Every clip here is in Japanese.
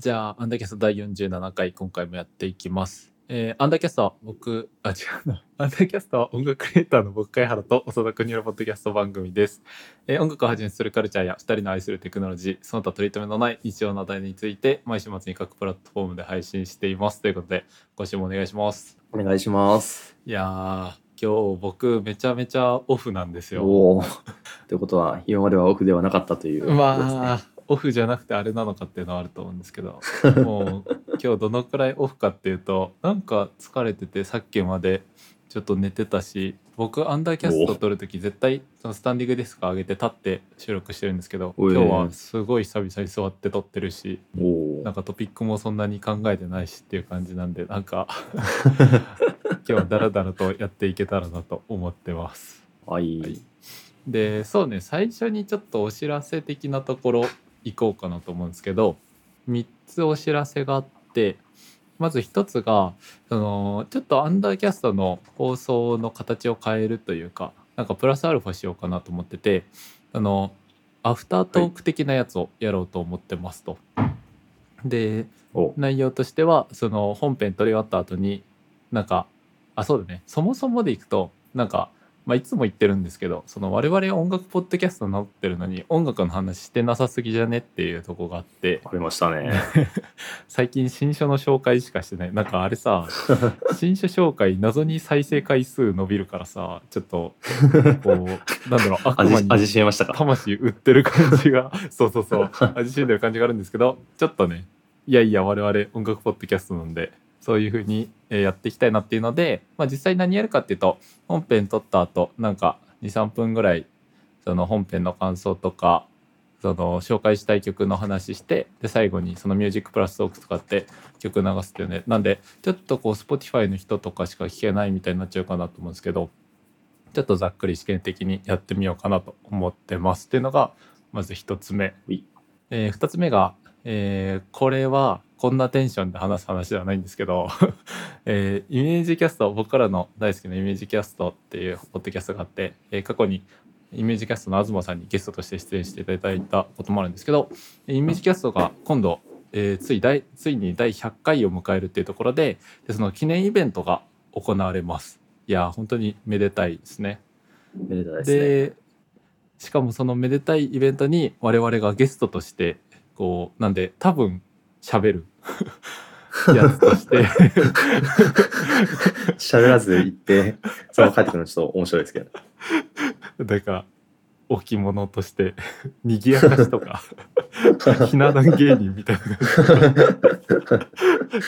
じゃあアンダーキャスト第47回今回もやっていきますえー、アンダーキャストは僕あ違うなアンダーキャストは音楽クリエイターの僕貝原と長田国のポッドキャスト番組です、えー音楽をはじめするカルチャーや2人の愛するテクノロジーその他取り留めのない日常の話題について毎週末に各プラットフォームで配信していますということで今週もお願いしますお願いします。いやー今日僕めちゃめちゃオフなんですよおお。ということは今まではオフではなかったというね。まあオフじゃなくてあれなのかっていうのはあると思うんですけど もう今日どのくらいオフかっていうとなんか疲れててさっきまでちょっと寝てたし僕アンダーキャスト撮る時絶対そのスタンディングデスク上げて立って収録してるんですけど今日はすごい久々に座って撮ってるし。なんかトピックもそんなに考えてないしっていう感じなんでなんか 今日はダラダラとやっていけたらなと思ってます。はい。はいでそうね最初にちょっとお知らせ的なところ行こうかなと思うんですけど3つお知らせがあってまず1つがそのちょっとアンダーキャストの放送の形を変えるというかなんかプラスアルファしようかなと思っててあのアフタートーク的なやつをやろうと思ってますと。でお内容としてはその本編撮り終わった後になんかあそうだねそもそもでいくとなんか、まあ、いつも言ってるんですけどその我々音楽ポッドキャストになってるのに音楽の話してなさすぎじゃねっていうとこがあってありましたね。最近新書の紹介しかしてないなんかあれさ 新書紹介謎に再生回数伸びるからさちょっとこう なんだろう悪魔に味味しめましたか？魂売ってる感じがそうそうそう味しんでる感じがあるんですけどちょっとねいやいや我々音楽ポッドキャストなんでそういう風にえーやっていきたいなっていうので、まあ、実際何やるかっていうと本編撮った後なんか23分ぐらいその本編の感想とかその紹介したい曲の話してで最後にそのミュージックプラストーク使って曲流すっていうねなんでちょっとこう Spotify の人とかしか聞けないみたいになっちゃうかなと思うんですけどちょっとざっくり試験的にやってみようかなと思ってますっていうのがまず一つ目。えー二つ目が、えーこれはこんなテンションで話す話ではないんですけど、えーイメージキャスト僕らの大好きなイメージキャストっていうポッドキャストがあって、えー過去にイメージキャストの東さんにゲストとして出演していただいたこともあるんですけどイメージキャストが今度、えーつい第ついに第100回を迎えるっていうところででその記念イベントが行われます。いやー本当にめでたいですね。めでたいですね。でしかもそのめでたいイベントに我々がゲストとしてこうなんで多分喋る やつとして。喋らず行って、その帰ってくるのちょっと面白いですけど。なんか置物として賑やかしとか ひな壇芸人みたいな。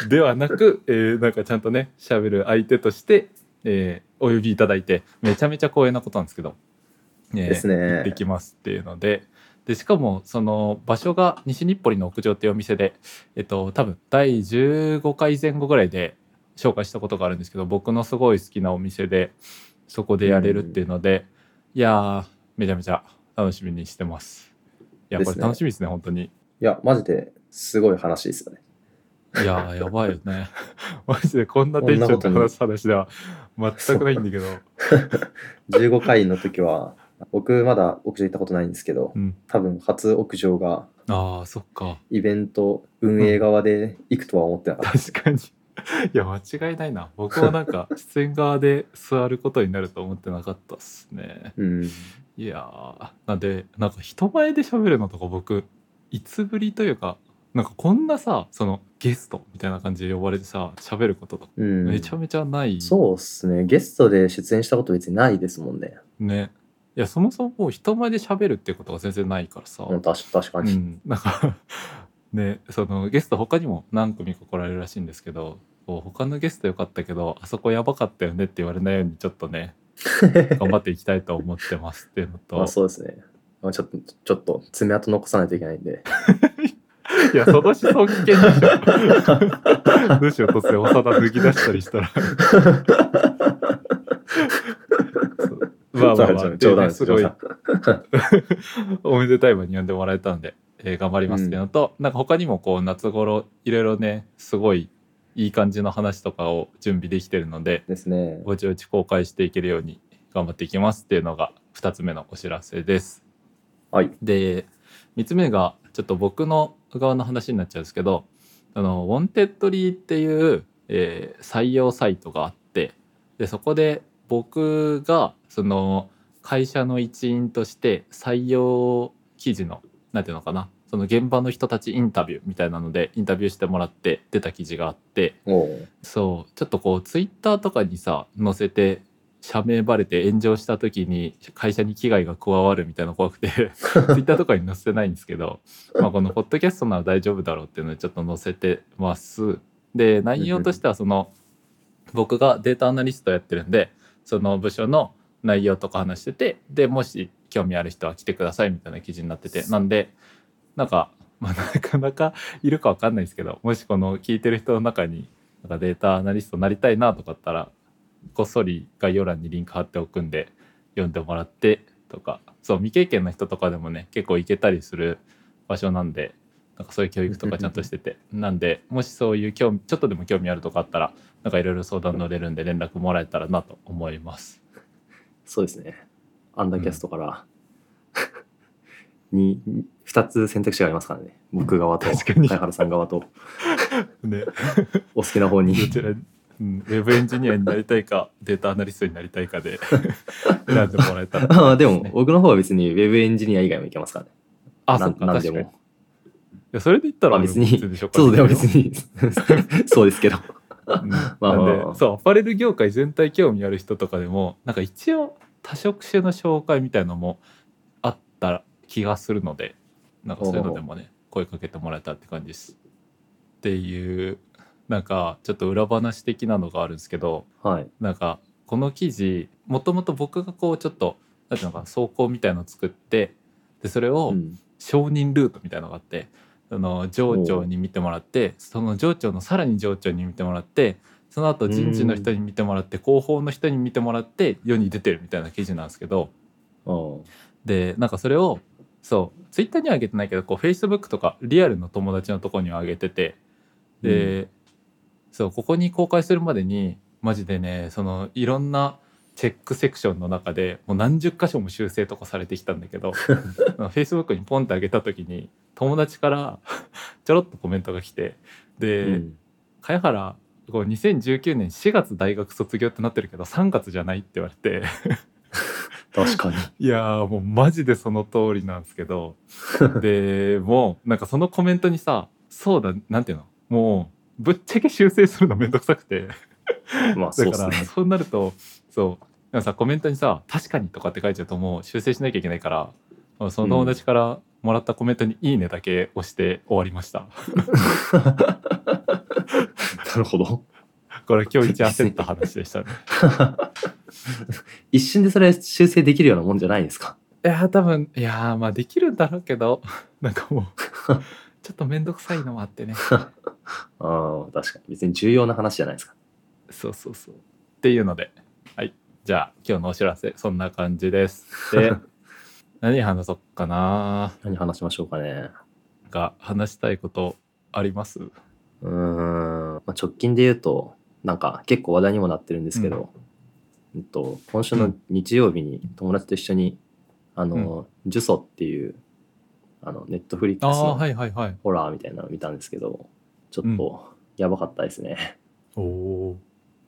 ではなく、えーなんかちゃんとね喋る相手として、えーお呼びいただいてめちゃめちゃ光栄なことなんですけど、えーですね。行ってきますっていうのででしかもその場所が西日暮里の屋上っていうお店で、えっと、多分第15回前後ぐらいで紹介したことがあるんですけど僕のすごい好きなお店でそこでやれるっていうので、いやーめちゃめちゃ楽しみにしてます。いやねれ楽しみですね本当に。いや、マジですごい話ですよね。いやーやばいよね。マジでこんなテンションで話す話では全くないんだけど。15回の時は、僕まだ屋上行ったことないんですけどう、ん、多分初屋上がああそっかイベント運営側で行くとは思ってなかった。確かに。いや間違いないな僕はなんか 出演側で座ることになると思ってなかったっすねうん。いやーなんでなんか人前で喋るのとか僕いつぶりというかなんかこんなさそのゲストみたいな感じで呼ばれてさ喋ることとかうん、めちゃめちゃない、そうっすね。ゲストで出演したこと別にないですもんね。ねいやそもそも人前で喋るっていうことが全然ないからさ、うん、確確かに。うん、なんか ねそのゲスト他にも何組か来られるらしいんですけどこう他のゲストよかったけどあそこやばかったよねって言われないようにちょっとね 頑張っていきたいと思ってますっていうのとまあそうですね。まあ、ちょっと、ちょっと爪痕残さないといけないんで。いやその思想危険でしょどうしよう突然お皿脱ぎ出したりしたらまあまあまあ冗談ですごい おめでたい場に呼んでもらえたんで、えー頑張りますっていうのと、なんか他にもこう夏頃いろいろねすごいいい感じの話とかを準備できてるのでですね。ぼちぼち公開していけるように頑張っていきますっていうのが2つ目のお知らせです。はい。で3つ目がちょっと僕の側の話になっちゃうんですけどあのウォンテッドリーっていう、えー採用サイトがあってでそこで僕がその会社の一員として採用記事のなんていうのかなその現場の人たちインタビューみたいなのでインタビューしてもらって出た記事があってそうちょっとこうツイッターとかにさ載せて社名バレて炎上した時に会社に危害が加わるみたいなの怖くて ツイッターとかに載せてないんですけど、まあ、このポッドキャストなら大丈夫だろうっていうのでちょっと載せてます。で内容としてはその僕がデータアナリストやってるんでその部署の内容とか話しててでもし興味ある人は来てくださいみたいな記事になっててなんでなんか、まあ、なかなかいるかわかんないですけどもしこの聞いてる人の中になんかデータアナリストになりたいなとかあったらこっそり概要欄にリンク貼っておくんで読んでもらってとかそう未経験の人とかでもね結構行けたりする場所なんでなんかそういう教育とかちゃんとしてて なんでもしそういう興味ちょっとでも興味あるとかあったらなんかいろいろ相談乗れるんで連絡もらえたらなと思います。そうですね。アンダーキャストから、に、二つ選択肢がありますからね。僕側と、貝原さん側と、ね、お好きな方に。どちら、うん、ウェブエンジニアになりたいかデータアナリストになりたいかで選んでもらえたらああ、でもね、僕の方は別にウェブエンジニア以外もいけますからね。あ、なそっか、なんでも。や、それで言ったらまあ別にそうでも別に、そうですけど。うん。まあで。そうアパレル業界全体興味ある人とかでもなんか一応多職種の紹介みたいのもあった気がするのでなんかそういうのでもね声かけてもらえたらって感じです。っていうなんかちょっと裏話的なのがあるんですけどはい。なんかこの記事もともと僕がこうちょっとなんていうのかな走行みたいのを作ってでそれを、うん。承認ルートみたいなのがあってその上長に見てもらってその上長のさらに上長に見てもらってその後人事の人に見てもらって広報の人に見てもらって世に出てるみたいな記事なんですけど。うんでなんかそれをそうツイッターには上げてないけどこうフェイスブックとかリアルの友達のとこには上げててで、そうここに公開するまでにマジでねそのいろんなチェックセクションの中でもう何十箇所も修正とかされてきたんだけどフェイスブックにポンって上げた時に友達から ちょろっとコメントが来てで、うん。茅原こう2019年4月大学卒業ってなってるけど3月じゃないって言われて。確かに。いやーもうマジでその通りなんですけど。でもうなんかそのコメントにさそうだなんていうの？もうぶっちゃけ修正するのめんどくさくて。まあ、そうだから。そうなるとそう。でもさコメントにさ「確かに」とかって書いちゃうともう修正しなきゃいけないからその友達からもらったコメントに「いいね」だけ押して終わりました。なるほど。これ今日一焦った話でしたね。一瞬でそれ修正できるようなもんじゃないですか？いやー多分いやーまあできるんだろうけどなんかもうちょっと面倒くさいのもあってね ああ、確かに。別に重要な話じゃないですか。そうそうそうっていうのではいじゃあ今日のお知らせそんな感じですで何話そうかな。何話しましょうかね。が話したいことあります？うーん、まあ、直近で言うと、なんか結構話題にもなってるんですけど、うん。と、今週の日曜日に友達と一緒に、あの、ジュソっていう、あの、ネットフリックスのホラーみたいなのを見たんですけど、ちょっとやばかったですね。おお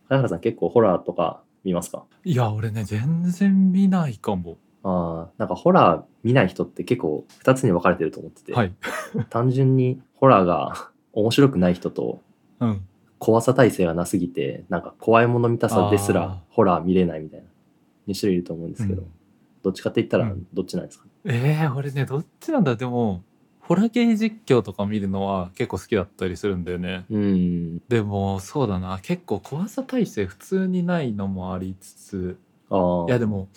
早原さん結構ホラーとか見ますか？いや俺ね全然見ないかもああ、なんかホラー見ない人って結構2つに分かれてると思ってて、はい。単純にホラーが 面白くない人と、うん。怖さ耐性がなすぎてなんか怖いもの見たさですらホラー見れないみたいな2種類いると思うんですけど、うん。どっちかって言ったらうん。どっちなんですか、えー、俺ねどっちなんだ？でもホラゲー実況とか見るのは結構好きだったりするんだよね。うん。でもそうだな。結構怖さ耐性普通にないのもありつつ。ああいやでも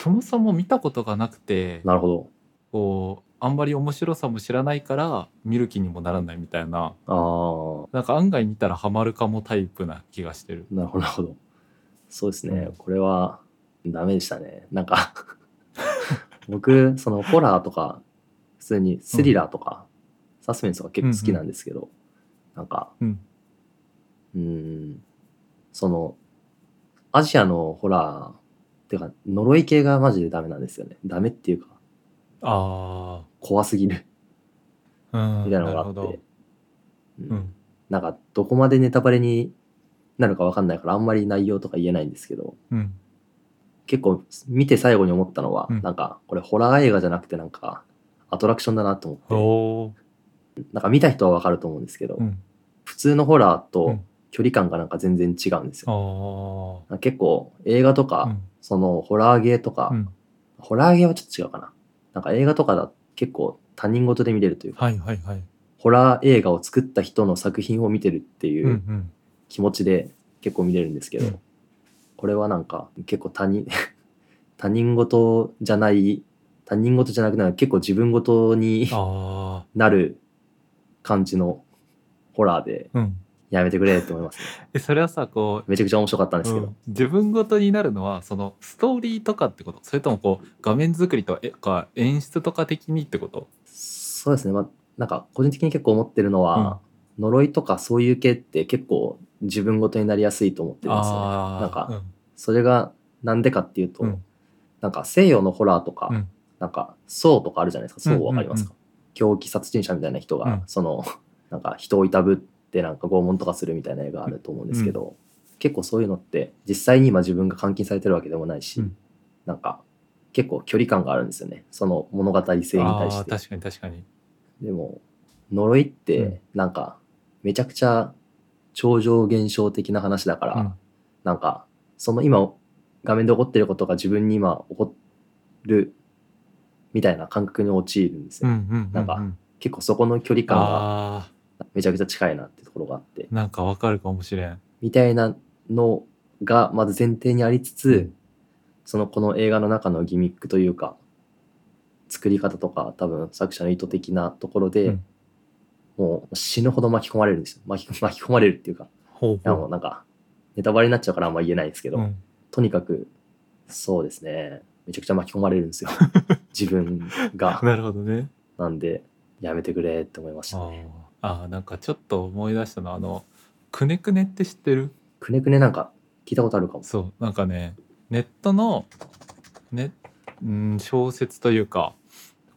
そもそも見たことがなくてなるほど。こうあんまり面白さも知らないから見る気にもならないみたいな。ああなんか案外見たらハマるかもタイプな気がしてる。なるほどそうですね、うん。これはダメでしたね。なんか 僕そのホラーとか普通にスリラーとかサスペンスが結構好きなんですけど、なんかうん。うーん。そのアジアのホラーっていうか呪い系がマジでダメなんですよね。ダメっていうかあ怖すぎる。あうんみたいなのがあって。なるほど、うん。うん。なんかどこまでネタバレになるかわかんないからあんまり内容とか言えないんですけどうん。結構見て最後に思ったのは、うん。なんかこれホラー映画じゃなくてなんかアトラクションだなと思って。なんか見た人はわかると思うんですけど、うん。普通のホラーうとん。距離感がなんか全然違うんですよ。あ結構映画とか、そのホラーゲーとか、うん。ホラーゲーはちょっと違うかな。なんか映画とかだ結構他人事で見れるというか、はいはいはい。ホラー映画を作った人の作品を見てるってうんいううん気持ちで結構見れるんですけど、うん。これはなんか結構他人 他人事じゃない他人事じゃなくなる結構自分事にあなる感じのホラーであうんやめてくれって思いますね。えそれはさこうめちゃくちゃ面白かったんですけど、うん。自分ごとになるのはそのストーリーとかってこと？それともこう画面作りとえか演出とか的にってこと？そうですね、まあ、なんか個人的に結構思ってるのは、呪いとかそういう系って結構自分ごとになりやすいと思ってるんですよね。なんかそれがなんでかっていうと、うん。なんか西洋のホラーとか、うん。なんか宋とかあるじゃないですか。宋わかりますか、うん狂気殺人者みたいな人が、うん。その なんか人をいたぶってなんか拷問とかするみたいな映画あると思うんですけど、結構そういうのって実際に今自分が監禁されてるわけでもないし、うん。なんか結構距離感があるんですよね。その物語性に対あして。あ確かに確かに。でも呪いっうん。てなんかめちゃくちゃ超常現象的な話だから、うん。なんかその今画面で起こってることが自分に今起こるみたいな感覚に陥るんですよ、うんうんうんなんかうん結構そこの距離感がめちゃくちゃ近いなってところがあって。なんかわかるかもしれん。みたいなのがまず前提にありつつそのこの映画の中のギミックというか作り方とか多分作者の意図的なところで、うん。もう死ぬほど巻き込まれるんですよ。巻き 巻き込まれるっていうかほうほう。なんかネタバレになっちゃうからあんま言えないんですけど、ううん。とにかくそうですね。めちゃくちゃ巻き込まれるんですよ。自分が。なるほどね。なんでやめてくれって思いました。あねーあーなんかちょっと思い出したのはあのくねくねって知ってる？くねくねなんか聞いたことあるかも。そうなんかねネットのねうん小説というか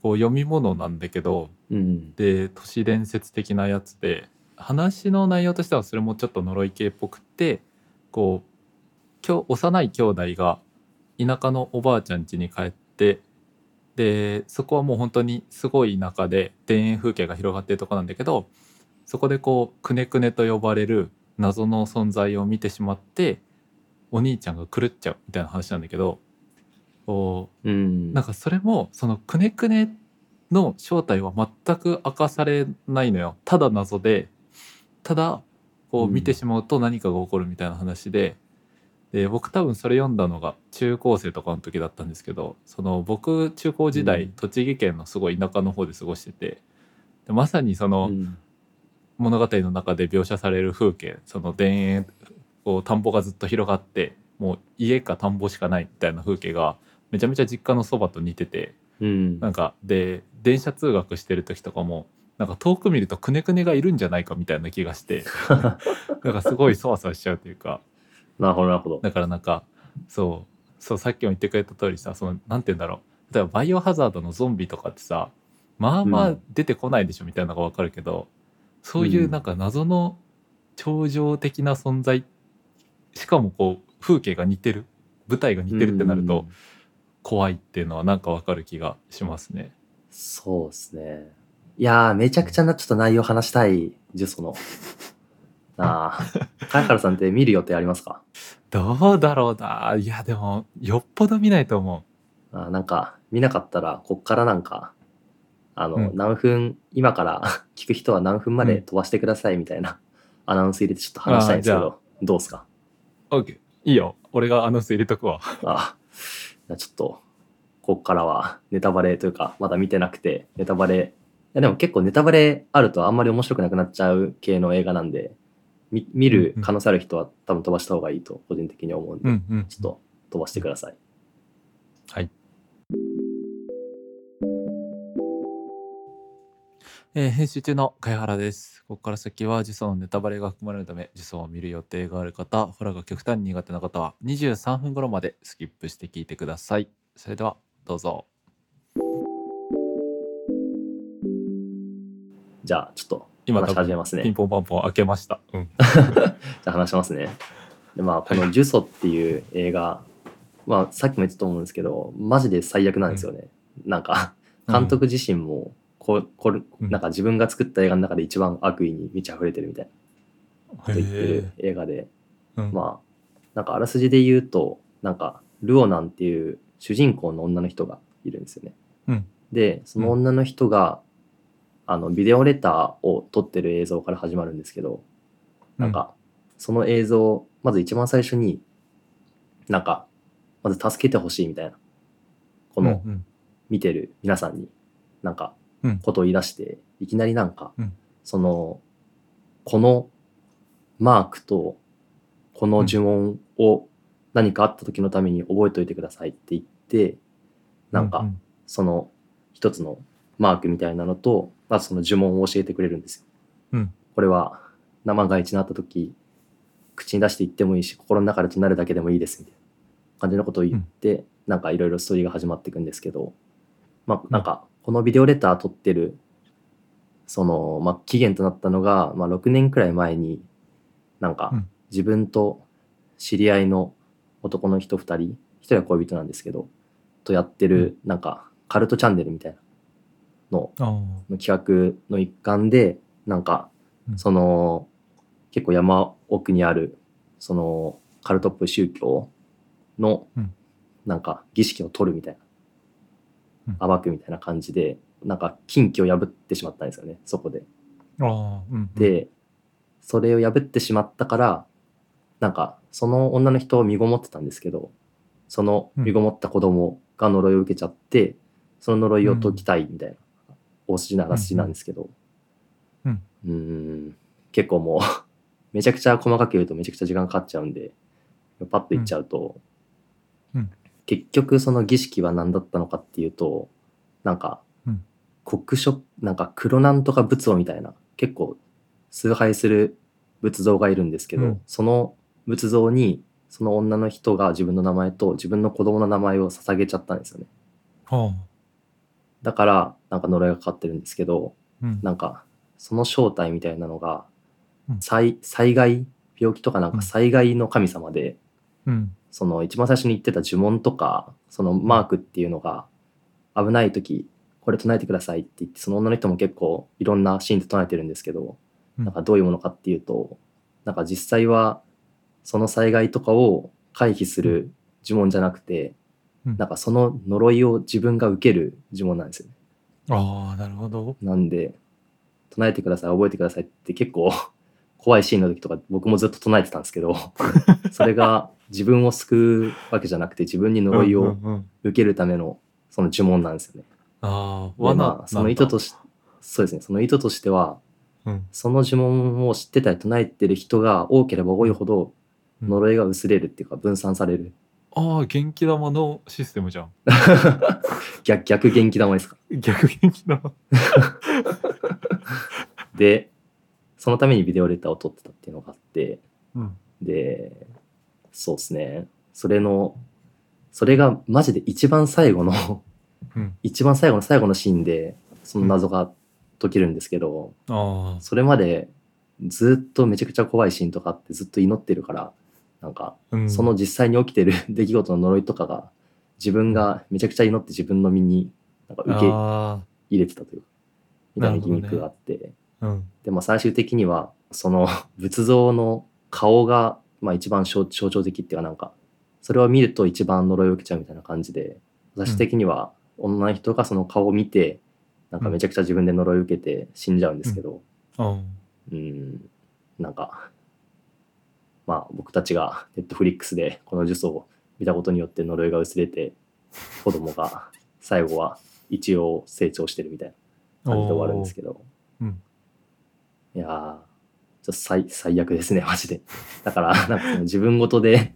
こう読み物なんだけどうんで都市伝説的なやつで話の内容としてはそれもちょっと呪い系っぽくってこう幼い兄弟が田舎のおばあちゃん家に帰ってでそこはもう本当にすごい田舎で田園風景が広がってるとこなんだけどそこでこうくねくねと呼ばれる謎の存在を見てしまってお兄ちゃんが狂っちゃうみたいな話なんだけどこううん。なんかそれもそのくねくねの正体は全く明かされないのよ。ただ謎でただこううん見てしまうと何かが起こるみたいな話で,、で僕多分それ読んだのが中高生とかの時だったんですけどその僕中高時代、うん。栃木県のすごい田舎の方で過ごしててでまさにその、うん。物語の中で描写される風景その田園こう田んぼがずっと広がってもう家か田んぼしかないみたいな風景がめちゃめちゃ実家のそばと似ててうん。なんかで電車通学してる時とかもなんか遠く見るとくねくねがいるんじゃないかみたいな気がして なんかすごいそわそわしちゃうというかなるほどなるほど。だからなんかそうそうさっきも言ってくれた通りさそのなんて言うんだろう。例えばバイオハザードのゾンビとかってさまあまあ出てこないでしょみたいなのがわかるけど、そういうなんか謎の超常的な存在しかもこう風景が似てる舞台が似てるってなるとうん。怖いっていうのはなんかわかる気がしますね。そうですね。いやーめちゃくちゃなちょっと内容話したいジュソのああ貝原さんって見る予定ありますか？どうだろうな。いやでもよっぽど見ないと思あーなんか見なかったらこっからなんかあの、うん。何分今から 聞く人は何分まで飛ばしてくださいみたいな アナウンス入れてちょっと話したいんですけどどうですか？う。OK いいよ。俺がアナウンス入れとくわ。ああちょっとこっからはネタバレというかまだ見てなくてネタバレ。いやでも結構ネタバレあるとあんまり面白くなくなっちゃう系の映画なんでみ見る可能性ある人は多分飛ばした方がいいと個人的には思うんで、うんうん。ちょっと飛ばしてください。はい。えー編集中の貝原です。ここから先は呪詛のネタバレが含まれるため、呪詛を見る予定がある方、ホラーが極端に苦手な方は23分頃までスキップして聞いてください。それではどうぞ。じゃあちょっと今話し始めますねピンポンパンポン開けました。うん。じゃあ話しますね。でまあこの「呪詛」っていう映画、まあさっきも言ったと思うんですけどマジで最悪なんですよね。なんか監督自身もこうこれうんなんか自分が作った映画の中で一番悪意に満ち溢れてるみたいなこと言ってる映画で、うん、まあなんかあらすじで言うとなんかルオナンっていう主人公の女の人がいるんですよね。うんでその女の人が、あのビデオレターを撮ってる映像から始まるんですけどなんかその映像まず一番最初になんかまず助けてほしいみたいなここの見てる皆さんになんかうん。ことを言い出していきなりなんかうん。そのこのマークとこの呪文を何かあった時のために覚えておいてくださいって言ってなんかその一つのマークみたいなのとまずその呪文を教えてくれるんですよ。うん。これは生が一になった時口に出して言ってもいいし心の中で唱えるだけでもいいですみたいな感じのことを言って、なんかいろいろストーリーが始まっていくんですけどまあなんかこのビデオレター撮ってるその、まあ、期限となったのが、まあ、6年くらい前になんかうん。自分と知り合いの男の人2人1人は恋人なんですけどとやってるなんかカルトチャンネルみたいなのの企画の一環でなんかうん。その結構山奥にあるそのカルトっぽい宗教のうん。なんか儀式を取るみたいうん。な暴くみたいな感じでなんか禁忌を破ってしまったんですよねそこで。でそれを破ってしまったからなんかその女の人を身ごもってたんですけどその身ごもった子供が呪いを受けちゃって、その呪いを解きたいみたいな大筋な話なんですけど。うん。うーん。結構もう めちゃくちゃ細かく言うとめちゃくちゃ時間かかっちゃうんでパッと言っちゃうと、うん。結局その儀式は何だったのかっていうとなんか、うん。黒色なんか黒なんとか仏像みたいな結構崇拝する仏像がいるんですけど、うん。その仏像にその女の人が自分の名前と自分の子供の名前を捧げちゃったんですよね。はだからなんか呪いがかかってるんですけどあうん。なんかその正体みたいなのが、うん。災災害？病気とかなんうん。か災害の神様で、うん。その一番最初に言ってた呪文とかそのマークっていうのが危ない時これ唱えてくださいって言ってその女の人も結構いろんなシーンで唱えてるんですけど、うん。なんかどういうものかっていうとなんか実際はその災害とかを回避する呪文じゃなくて、うんなんかその呪いを自分が受ける呪文なんですよね。ああなるほど。なんで唱えてください覚えてくださいって結構 怖いシーンの時とか僕もずっと唱えてたんですけど それが自分を救うわけじゃなくて自分に呪いを受けるためのその呪文なんですよね。ああでまあその意図とししそうですね。その意図としてはうん。その呪文を知ってたり唱えてる人が多ければ多いほどうん。呪いが薄れるっていうか分散されるああ元気玉のシステムじゃん。逆逆元気玉ですか？逆元気玉。でそのためにビデオレターを撮ってたっていうのがあってうん。でそうですね。それのそれがマジで一番最後のうん。一番最後の最後のシーンでその謎が解けるんですけど、あそれまでずっとめちゃくちゃ怖いシーンとかあってずっと祈ってるからなんかその実際に起きてる 出来事の呪いとかが自分がめちゃくちゃ祈って自分の身になんか受けあ入れてたというかみたいなギミックがあって、あうん。でも最終的にはその 仏像の顔がまあ一番象象徴的っていうかなんかそれを見ると一番呪いを受けちゃうみたいな感じで最終的には女の人がその顔を見てなんかめちゃくちゃ自分で呪いを受けて死んじゃうんですけど、あうん、なんか、まあ僕たちがネットフリックスでこの呪詛を見たことによって呪いが薄れて、子供が最後は一応成長してるみたいな感じで終わるんですけど、うん。いやー、ちょっと最最悪ですね、マジで。だから、なんか自分ごとで、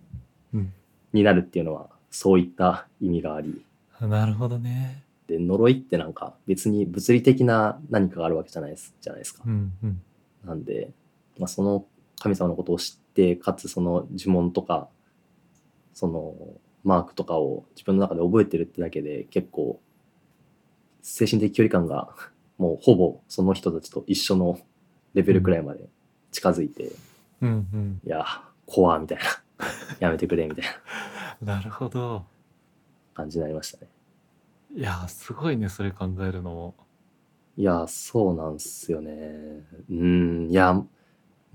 うん。になるっていうのは、そういった意味があり、なるほどね。で呪いってなんか別に物理的な何かがあるわけじゃないですじゃないですか。うんうん。なんで、まあ、その神様のことを知ってかつその呪文とかそのマークとかを自分の中で覚えてるってだけで結構精神的距離感が もうほぼその人たちと一緒のレベルくらいまで近づいて、うんうん。いや怖みたいな。やめてくれみたいな。なるほど。感じになりましたね。いやすごいねそれ考えるのも。いや、そうなんすよね。うん、いや、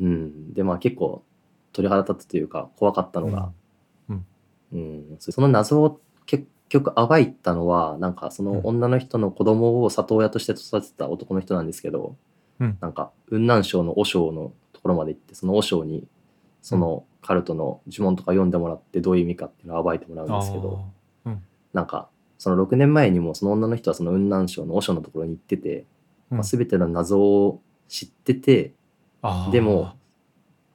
うん。で、まあ結構鳥肌立つというか怖かったのが、うん、そその謎を結局暴いたのは、なんかその女の人の子供を里親として育てた男の人なんですけど、うん。なんか雲南省の和尚のところまで行って、その和尚にそのカルトの呪文とか読んでもらってどういう意味かっていうのを暴いてもらうんですけど、なんかその6年前にもその女の人はその雲南省の和尚のところに行ってて、うん。まあ、全ての謎を知っててでも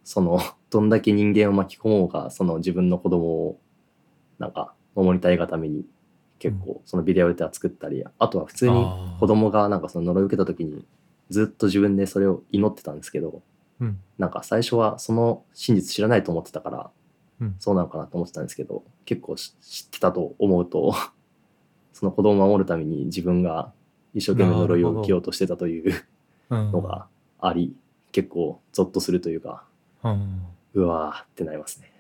その どんだけ人間を巻き込もうがその自分の子供をなんか守りたいがために結構そのビデオレター作ったり、あとは普通に子供がなんかその呪いを受けた時にずっと自分でそれを祈ってたんですけどうん。なんか最初はその真実知らないと思ってたから、うん。そうなのかなと思ってたんですけど結構し知ってたと思うと その子供を守るために自分が一生懸命呪いを受けようとしてたといううん。のがあり、結構ゾッとするというかうん。うわーってなりますね。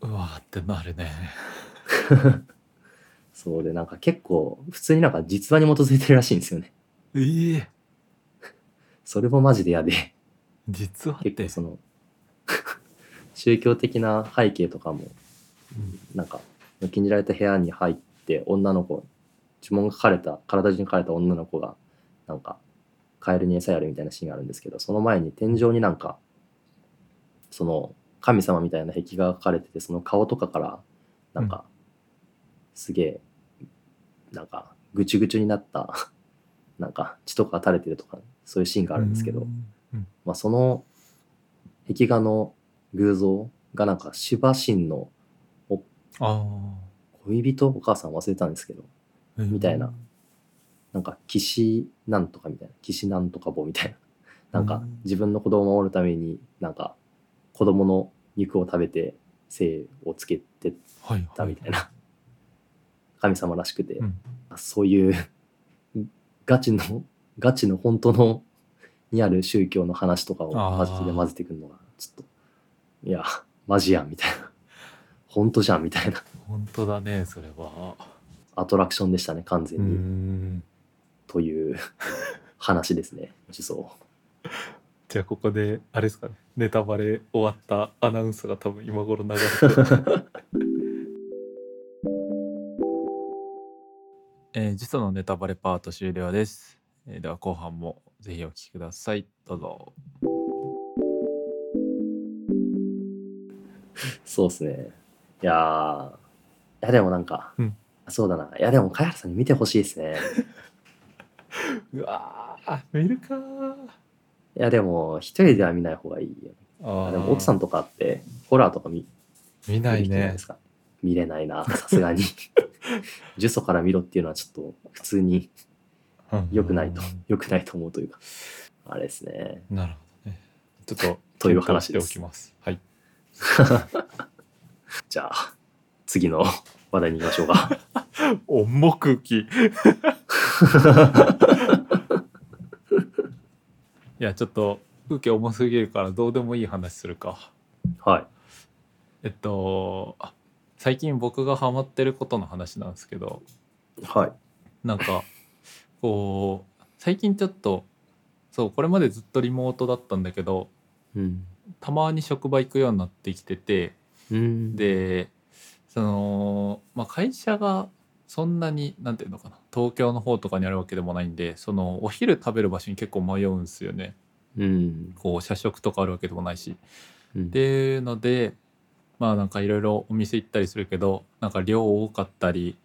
うわーってなるね。そうでなんか結構普通になんか実話に基づいてるらしいんですよね。ええ。それもマジで嫌で実はって？結構その 宗教的な背景とかもなんか禁じられた部屋に入って女の子呪文が書かれた体中に書かれた女の子がなんかカエルに餌やるみたいなシーンがあるんですけどその前に天井になんかその神様みたいな壁画が描かれててその顔とかからなんかすげえなんかぐちゅぐちゅになった なんか血とか垂れてるとかそういうシーンがあるんですけど、うんまあ、その壁画の偶像がなんかシバ神のあ恋人？お母さん忘れたんですけどあみたいななんか騎士なんとかみたいな騎士なんとか棒みたいな。なんかうん自分の子供を守るためになんか子供の肉を食べて精をつけてはいたみたいな。神様らしくて、うん。そういうガチのガチの本当のにある宗教の話とかをマジで混ぜてくるのがちょっといやマジやんみたいな。本当じゃんみたいな。本当だねそれは。アトラクションでしたね完う全に、んという話ですね。そうじゃあここであれですかね。ネタバレ終わったアナウンスが多分今頃流れてる。えー、実のネタバレパート終了です、えーでは後半もぜひお聞きください。どうぞ。そうですね。いやーいやでもなんか、うん。そうだな。いやでも茅原さんに見てほしいですねうわー見るかー。いやでも一人では見ない方がいいよああでも奥さんとかってホラーとか見見ないね。見れないなさすがに。呪詛から見ろっていうのはちょっと普通に良くないと良くないと思うというか。あれですね。なるほどね。ちょっと という話です。はい。じゃあ次の話題に行きましょうか。重くきいやちょっと空気重すぎるからどうでもいい話するか。はい。えっとあ最近僕がハマってることの話なんですけど。はい。なんかこう最近ちょっとそうこれまでずっとリモートだったんだけどうん。たまに職場行くようになってきててうん。でその、まあ、会社がそんなになんていうのかな東京の方とかにあるわけでもないんでそのお昼食べる場所に結構迷うんですよね。うん。こう社食とかあるわけでもないし。うん。っていうのでまあなんかいろいろお店行ったりするけどなんか量多かったり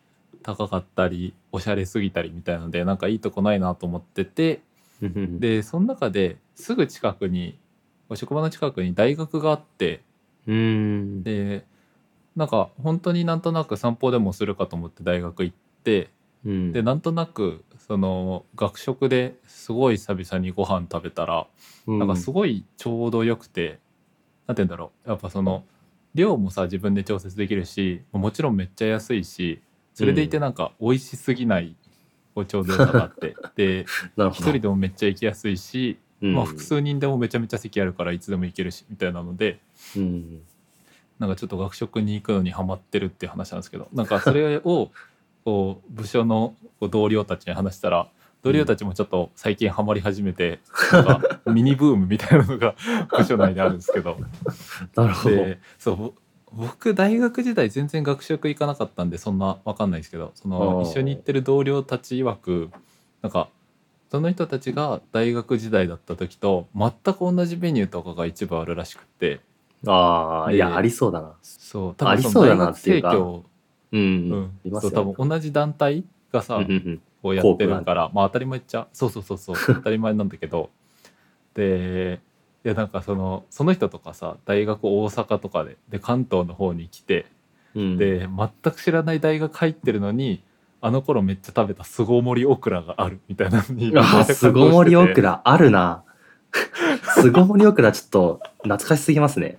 高かったりおしゃれすぎたりみたいのでなんかいいとこないなと思っててうん。でその中ですぐ近くに職場の近くに大学があってうん。でなんか本当になんとなく散歩でもするかと思って大学行ってうん。でなんとなくその学食ですごい久々にご飯食べたらうん。なんかすごいちょうどよくて、なんて言うんだろう。やっぱその量もさ自分で調節できるしもちろんめっちゃ安いしそれでいてなんか美味しすぎないこうちょうどよさがあって。でなるほど。一人でもめっちゃ行きやすいし、うん。まあ、複数人でもめちゃめちゃ席あるからいつでも行けるしみたいなのでうん。なんかちょっと学食に行くのにハマってるっていう話なんですけどなんかそれをこう部署の同僚たちに話したら同僚たちもちょっと最近ハマり始めて、なんか ミニブームみたいなのが 部署内であるんですけど。なるほど。でそうぼ僕大学時代全然学食行かなかったんでそんな分かんないですけどその一緒に行ってる同僚たち曰くなんかその人たちが大学時代だった時と全く同じメニューとかが一部あるらしくって。ああいでやありそうだな。そうありそうだな大学っていうか。生協うん、うん。いますよ。そう多分同じ団体がさ、うんうんうん。こうやってるから、まあ当たり前っちゃそうそうそうそう 当たり前なんだけど。でいやなんかそのその人とかさ大学大阪とかでで関東の方に来てうん。で全く知らない大学入ってるのにあの頃めっちゃ食べた巣ごもりオクラがあるみたいなのにあ 巣ごもりオクララ あるな。巣ごもりオクラちょっと懐かしすぎますね。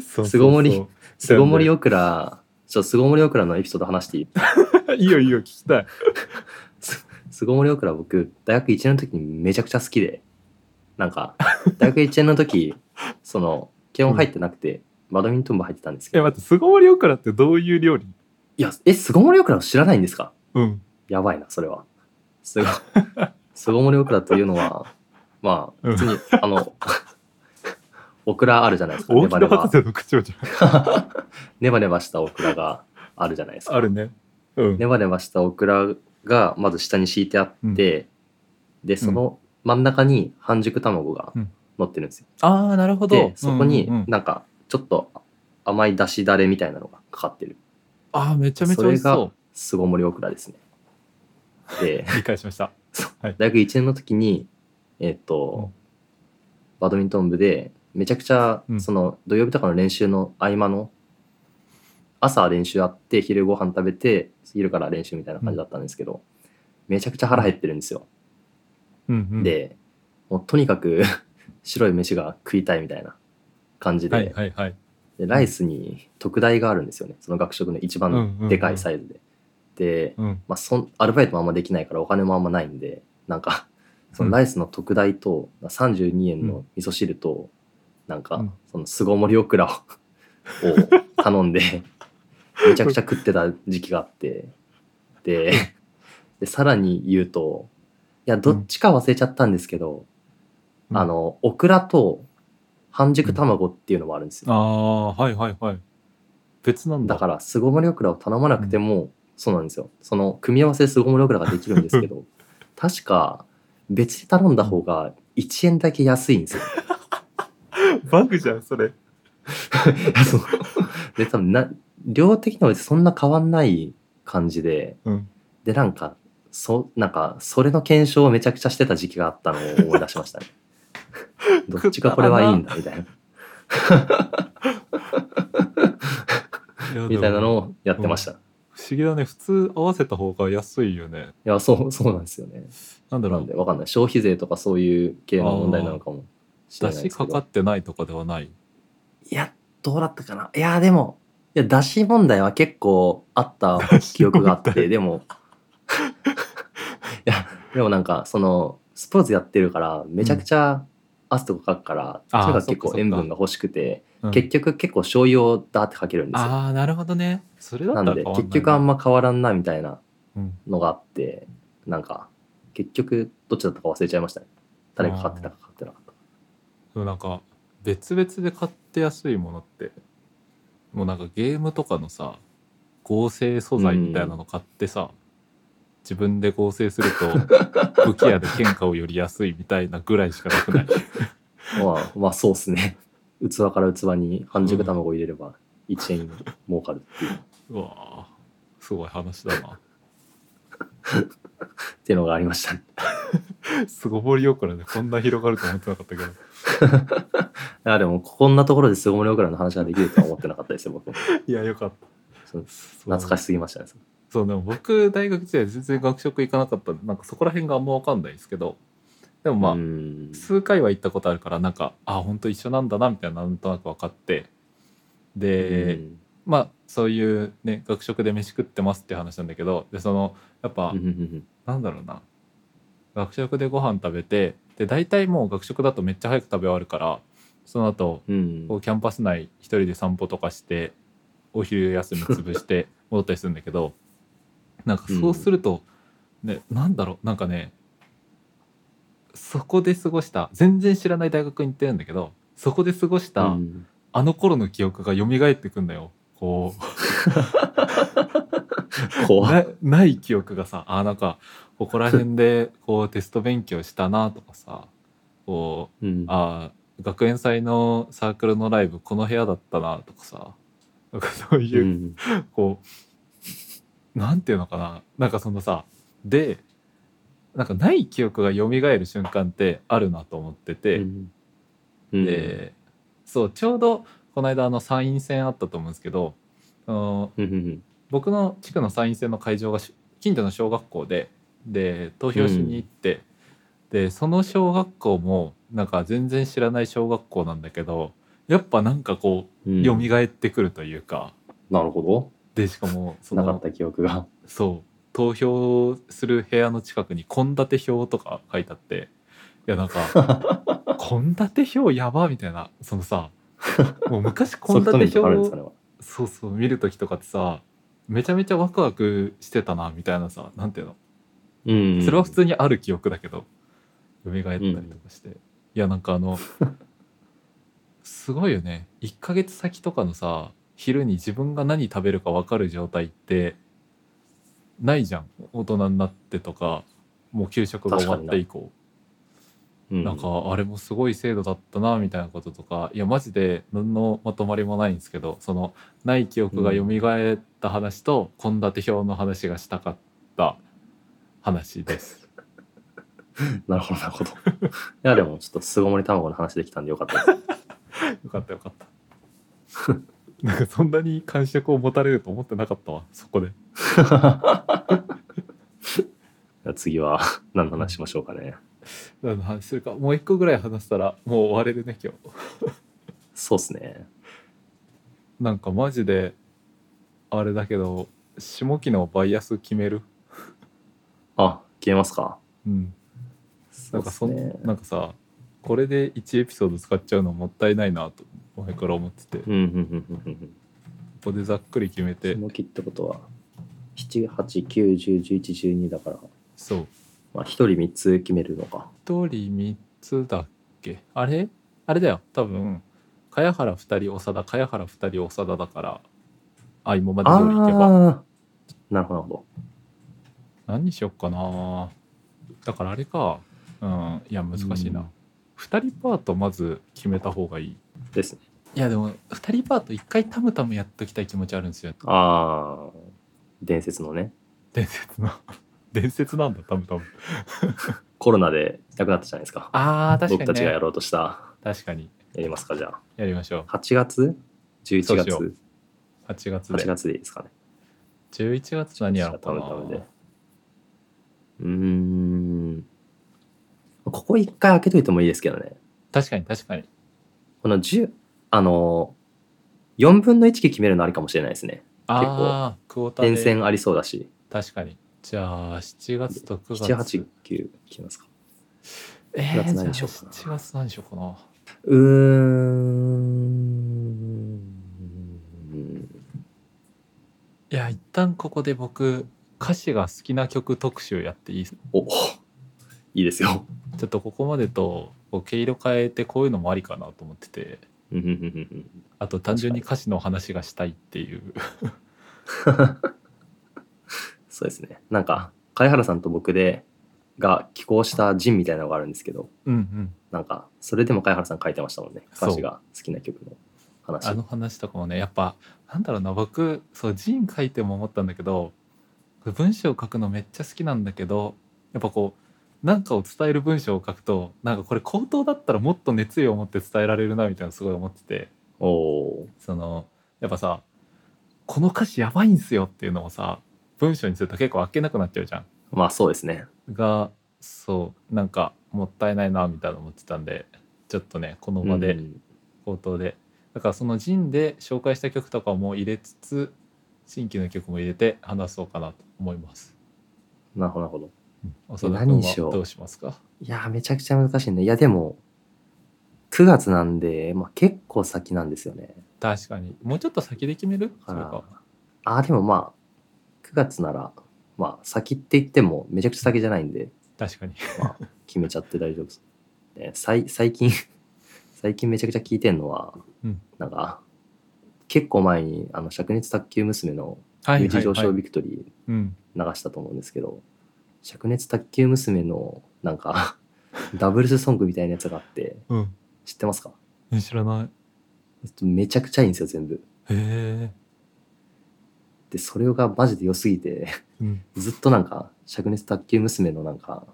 巣ごもり巣ごもりオクラちょっと巣ごもりオクラのエピソード話していい？いいよいいよ聞きたい。巣ごもりオクラ僕大学1年の時にめちゃくちゃ好きで。なんか大学1年の時 その基本入ってなくて、バドミントン部入ってたんですけど。え待って巣ごもりオクラってどういう料理？いやえ巣ごもりオクラを知らないんですか？うん。やばいなそれは。すご巣ごもりオクラというのはまあうん。普通に、あのオクラあるじゃないですか。大ネバネ博士の口調じゃん。ネバネバしたオクラがあるじゃないですか。あるね。うん。ネバネバしたオクラがまず下に敷いてあって、でその真ん中に半熟卵がうん。乗ってるんですよ、ああなるほど。でそこにうんうん。うんなんかちょっと甘いだしだれみたいなのがかかってる。ああめちゃめちゃ美味しそ巣ごもりオクラですね。でう理解しました。大学1年の時にえっ、と、バドミントン部でめちゃくちゃうん。その土曜日とかの練習の合間の朝練習あって昼ご飯食べて昼から練習みたいな感じだったんですけど、めちゃくちゃ腹減ってるんですよ、うんうん。でもうとにかく 白い飯が食いたいみたいな感じで,、はいはいはい。でライスに特大があるんですよね。その学食の一番でかいサイズで、で、うん。まあ、そんアルバイトもあんまできないからお金もあんまないんでなんかそのライスの特大と32円の味噌汁と、なんかうん。その巣ごもりオクラを を頼んでめちゃくちゃ食ってた時期があって。ででさらに言うといやどっちか忘れちゃったんですけど、うん。あのオクラと半熟卵っていうのもあるんですよ、ああはいはいはい。別なんだ。だから巣ごもりオクラを頼まなくても、そうなんですよ。その組み合わせで巣ごもりオクラができるんですけど 確か別に頼んだ方が1円だけ安いんですよバグじゃんそれ。そう。で多分な量的にはそんな変わんない感じでうん。でなんかそなんかそれの検証をめちゃくちゃしてた時期があったのを思い出しましたね。どっちがこれはいいんだみたいな。みたいなのをやってました、い不思議だね。普通合わせた方が安いよね。やそうそうなんですよね。なんだろう。なんでわかんない。消費税とかそういう系の問題なのかもだしかかってないとかではない？いやどうだったかな？いやでもいや出し問題は結構あった 記憶があってでも。いやでもなんかそのスポーツやってるからめちゃくちゃ汗とかかくから、あーとにかく結構塩分が欲しくて、うん。結局結構醤油をダーってかけるんですよ。ああなるほどね。それだっなんでたら変わんない結局あんま変わらんなみたいなうんのがあってなんか結局どっちだったか忘れちゃいましたね。誰が買ってたか買ってなかったかでもなんか別々で買って安いものってもうなんかゲームとかのさ合成素材みたいなの買ってさ、自分で合成すると 武器屋で喧嘩をより安いみたいなぐらいしかなくない？まあ、まあそうっすね。器から器に半熟卵を入れれば1円儲かるっていう、っうわーすごい話だな。ていうのがありましたね。すごぼりよからね。こんな広がると思ってなかったけど いやでもこんなところで凄盛オクラの話ができるとは思ってなかったですよ、僕も。いやよかった。懐かしすぎましたね。そうでも僕大学時代全然学食行かなかった。んでなんかそこら辺があんま分かんないですけど。でもまあ、うん。数回は行ったことあるからなんかあ本当一緒なんだなみたいななんとなく分かって。で、うん。まあそういうね学食で飯食ってますって話なんだけど。でそのやっぱ、なんだろうな。学食でご飯食べてで大体もう学食だとめっちゃ早く食べ終わるからその後うん。こうキャンパス内一人で散歩とかしてお昼休み潰して 戻ったりするんだけどなんかそうすると、ねなんだろうなんかねそこで過ごした全然知らない大学に行ってるんだけどそこで過ごした、うん。あの頃の記憶が蘇ってくんだよ。こう。怖なない記憶がさあなんかここら辺でこうテスト勉強したなとかさこううん。あ学園祭のサークルのライブこの部屋だったなとかさなんかそういうう、ん。こうなんていうのかな。なんかそのさでなんかない記憶が蘇る瞬間ってあるなと思ってて、うん。うん。でそうちょうどこの間あの参院選あったと思うんですけどうんうん。僕の地区の参院選の会場がし近所の小学校でで投票しに行って、でその小学校もなんか全然知らない小学校なんだけどやっぱなんかこううん。蘇ってくるというか、なるほでしかもそのどなかった記憶が。そう。投票する部屋の近くに献立表とか書いてあって。いやなんか 献立表やばみたいな。そのさもう昔献立とかあるんですか表 ねそうそう見る時とかってさめちゃめちゃワクワクしてたなみたいなさなんていうの？うんそれは普通にある記憶だけど蘇ったりとかして、いやなんかあの すごいよね。1ヶ月先とかのさ昼に自分が何食べるか分かる状態ってないじゃん。大人になってとかもう給食が終わって以降。うんな。んかあれもすごい制度だったなみたいなこととか。いやマジで何のまとまりもないんですけどそのない記憶が蘇った話と献立表の話がしたかった話です。なるほどなるほどいやでもちょっと巣ごもり卵の話できたんでよかったです よかったよかった。なんかそんなに感触を持たれると思ってなかったわそこで。じゃあ次は何の話しましょうかね何の話するかもう一個ぐらい話したらもう終われるね今日。そうっすねなんかマジであれだけど下期のバイアス決めるあ消えますか？うん。なんかそなんかさこれで1エピソード使っちゃうのもったいないなと前から思ってて。こうんうんうんうんうん。こでざっくり決めて。下期ってことは789101112だから。そう。まあ1人3つ決めるのか。1人3つだっけ？あれ？あれだよ。多分茅原2人長田茅原2人長田だからあ今まで通りいけば。ああなるほどなるほど何にしよっかな。だからあれか。うん。いや難しいな、うん。2人パートまず決めた方がいい。ですね。いやでも2人パート1回タムタムやっときたい気持ちあるんですよ。ああ伝説のね。伝説の。伝説なんだタムタム。コロナで亡くなったじゃないですか。あー確かにね。僕たちがやろうとした。確かに。やりますかじゃあ。やりましょう。8月？11そうし月よう。8月で。8月でいいですかね。11月何やろうかな。タムタムでうーん。ここ一回開けといてもいいですけどね。確かに確かに。この10あの4分の1期決めるのありかもしれないですね。ああクォーターで。連戦ありそうだし。確かに。じゃあ7月と9月。789決めますか。え7月ー、何しようかな。7月何しようかな。うーん。いや一旦ここで僕歌詞が好きな曲特集やっていい？おいいですよ。ちょっとここまでとこう毛色変えてこういうのもありかなと思ってて。あと単純に歌詞の話がしたいっていう。そうですね。なんか貝原さんと僕でが寄稿したジンみたいなのがあるんですけど。うんうん。なんかそれでも貝原さん書いてましたもんね。歌詞が好きな曲の話。あの話とかもねやっぱなんだろうな。僕そうジン書いても思ったんだけど文章を書くのめっちゃ好きなんだけどやっぱこうなんかを伝える文章を書くとなんかこれ口頭だったらもっと熱意を持って伝えられるなみたいなすごい思ってておおそのやっぱさこの歌詞やばいんすよっていうのをさ文章にすると結構あっけなくなっちゃうじゃん。まあそうですね。がそうなんかもったいないなみたいな思ってたんでちょっとねこの場でうん口頭で、だからそのジンで紹介した曲とかも入れつつ新規の曲も入れて話そうかなと思います。なるほど、なるほど。長田何にしよう？君はどうしますか？いやー、めちゃくちゃ難しいね。いや、でも、9月なんで、まあ結構先なんですよね。確かにもうちょっと先で決める？それあかあー、でもまあ、9月なら、まあ先って言ってもめちゃくちゃ先じゃないんで、確かにまあ決めちゃって大丈夫です。ね、最最近、最近めちゃくちゃ聞いてんのは、うんなんか、結構前に、あの、灼熱卓球娘のはい有事上昇ビクトリうん。ー流したと思うんですけど、灼熱卓球娘の、なんか、ダブルスソングみたいなやつがあって、うん。知ってますか？え知らない。めちゃくちゃいいんですよ、全部。へえ。で、それがマジで良すぎて、うん。ずっとなんか、灼熱卓球娘のなんか、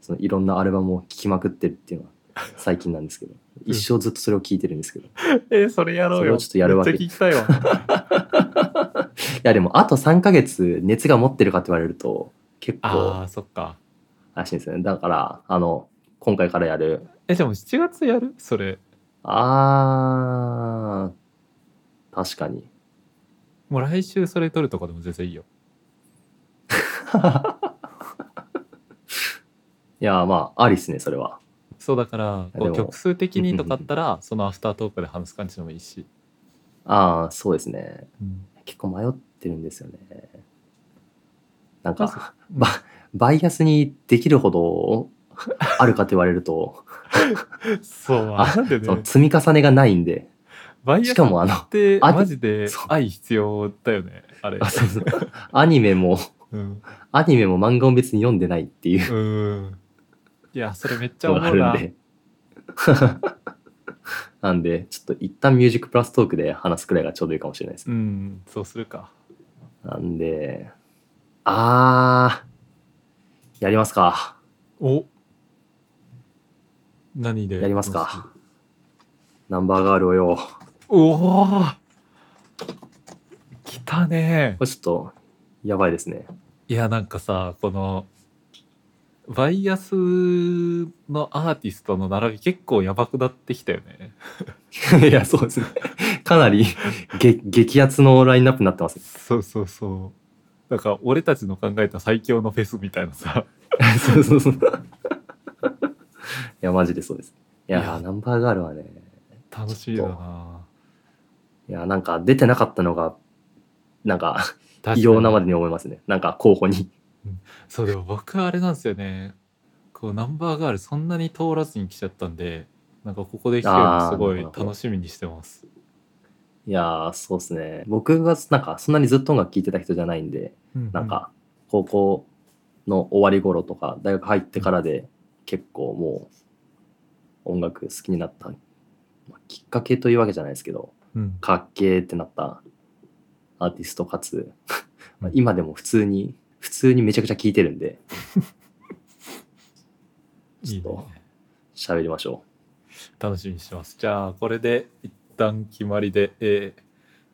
そのいろんなアルバムを聴きまくってるっていうのは最近なんですけど、一生ずっとそれを聴いてるんですけど。い えーそれやろうよ。それをちょっとやるわけ。いわ。や、でもあと3ヶ月熱が持ってるかって言われると、結あ構ーそっか。らしいんですよね。だから、あの、今回からやる、えでも7月やる？それ。あー、確かに。もう来週それ撮るとかでも全然いいよ。いや、まあ、ありっすね、それは。そうだからこう曲数的にとかあったらそのアフタートークで話す感じでもいいし、ああ、そうですね。うん。結構迷ってるんですよね。なんか、ババイアスにできるほどあるかと言われると、そうあなんでね。積み重ねがないんで、バイアスしかもあの、ってあマジで愛必要だよねあれ。あそうそう。アニメも、うん。アニメも漫画も別に読んでないっていう。うんいやそれめっちゃの思うるんで。なんで、ちょっと一旦ミュージックプラストークで話すくらいがちょうどいいかもしれないです。うんそうするかなんで、あー、やりますか。お何で？やりますか。ナンバーガールをよ。おお来たねこれちょっと、やばいですね。いやなんかさこのバイアスのアーティストの並び結構やばくなってきたよね いや、そうですね。かなりげ激アツのラインナップになってます。そうそうそうなんか俺たちの考えた最強のフェスみたいなさ そうそうそう。いや、マジでそうです。いやナンバーガールはね、楽しみだないや、なんか出てなかったのが、なんか、異様なまでに思いますね。なんか候補に。そうでも僕はあれなんですよね。こうナンバーガールそんなに通らずに来ちゃったんでなんかここで聞けるのすごい楽しみにしてます。いやー、そうですね。僕が、なんか、そんなにずっと音楽聴いてた人じゃないんで、なんか、高校の終わり頃とか、大学入ってからで、結構もう、音楽好きになった、まあきっかけというわけじゃないですけど、うん。かっけーってなったアーティストかつ、今でも普通に、普通にめちゃくちゃ聴いてるんで、ちょっと喋りましょ楽しみにしてますじゃあこれで一旦決まりで、えー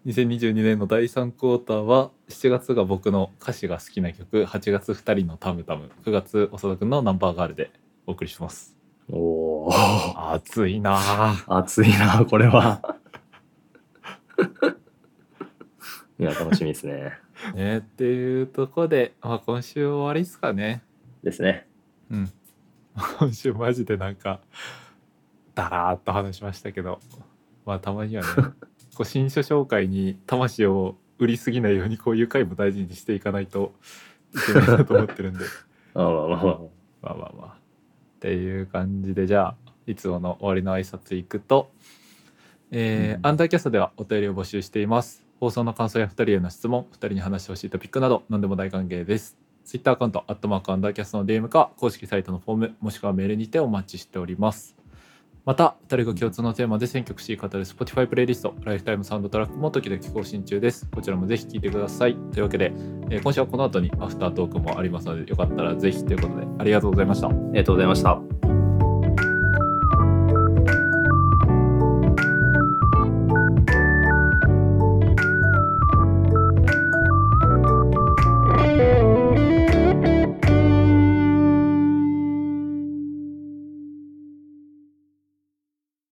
2022年の第3クォーターは7月が僕の歌詞が好きな曲8月2人のタムタム9月長田君のナンバーガールでお送りしますう。おー、熱いなあ熱いな、これは。いや、楽しみですね。ねっていうとこで、まあ、今週終わりっすかねですね。うん 今週マジでなんかだらーっと話しましたけどまあたまにはね こう新書紹介に魂を売りすぎないようにこういう回も大事にしていかないといけないなと思ってるんであまあまあまあ。まあまあまあっていう感じでじゃあいつもの終わりの挨拶いくと、えーうんアンダーキャストではお便りを募集しています放送の感想や2人への質問2人に話してほしいトピックなど何でも大歓迎ですツイッターアカウント、アットマークアンダーキャストの DM か、公式サイトのフォーム、もしくはメールにてお待ちしております。また、2人が共通のテーマで選曲し語る Spotify プレイリスト、ライフタイムサウンドトラックも時々更新中です。こちらもぜひ聴いてください。というわけで、えー今週はこの後にアフタートークもありますので、よかったらぜひということで、ありがとうございました。ありがとうございました。